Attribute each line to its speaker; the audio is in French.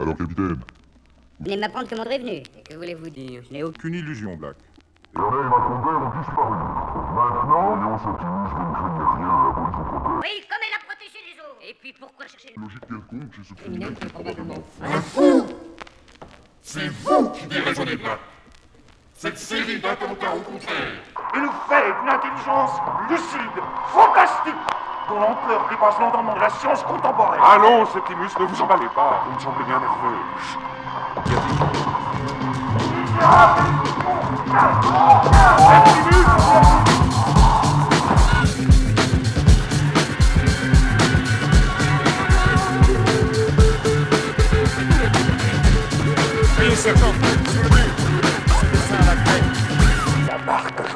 Speaker 1: Alors, capitaine,
Speaker 2: Vous venez m'apprendre que Mondre est venu. Et que voulez-vous dire Je n'ai aucune...
Speaker 3: Illusion, Black.
Speaker 4: Ernest et Macomber ont disparu. Maintenant, Alliance Optimus, vous ne craignez rien, la police vous protège.
Speaker 2: Oui, comme elle a protégé les autres Et puis pourquoi chercher...
Speaker 1: logique quelconque chez ce criminel
Speaker 2: qui est probablement...
Speaker 5: C'est vous qui déraisonnez Black. Cette série d'attentats au contraire.
Speaker 6: Il nous fait une intelligence lucide, fantastique, pour l'ampleur dépasse l'entendement de la science contemporaine.
Speaker 3: Allons, Septimus, ne vous emballez pas. Vous me semblez bien nerveux.
Speaker 5: Septimus La marque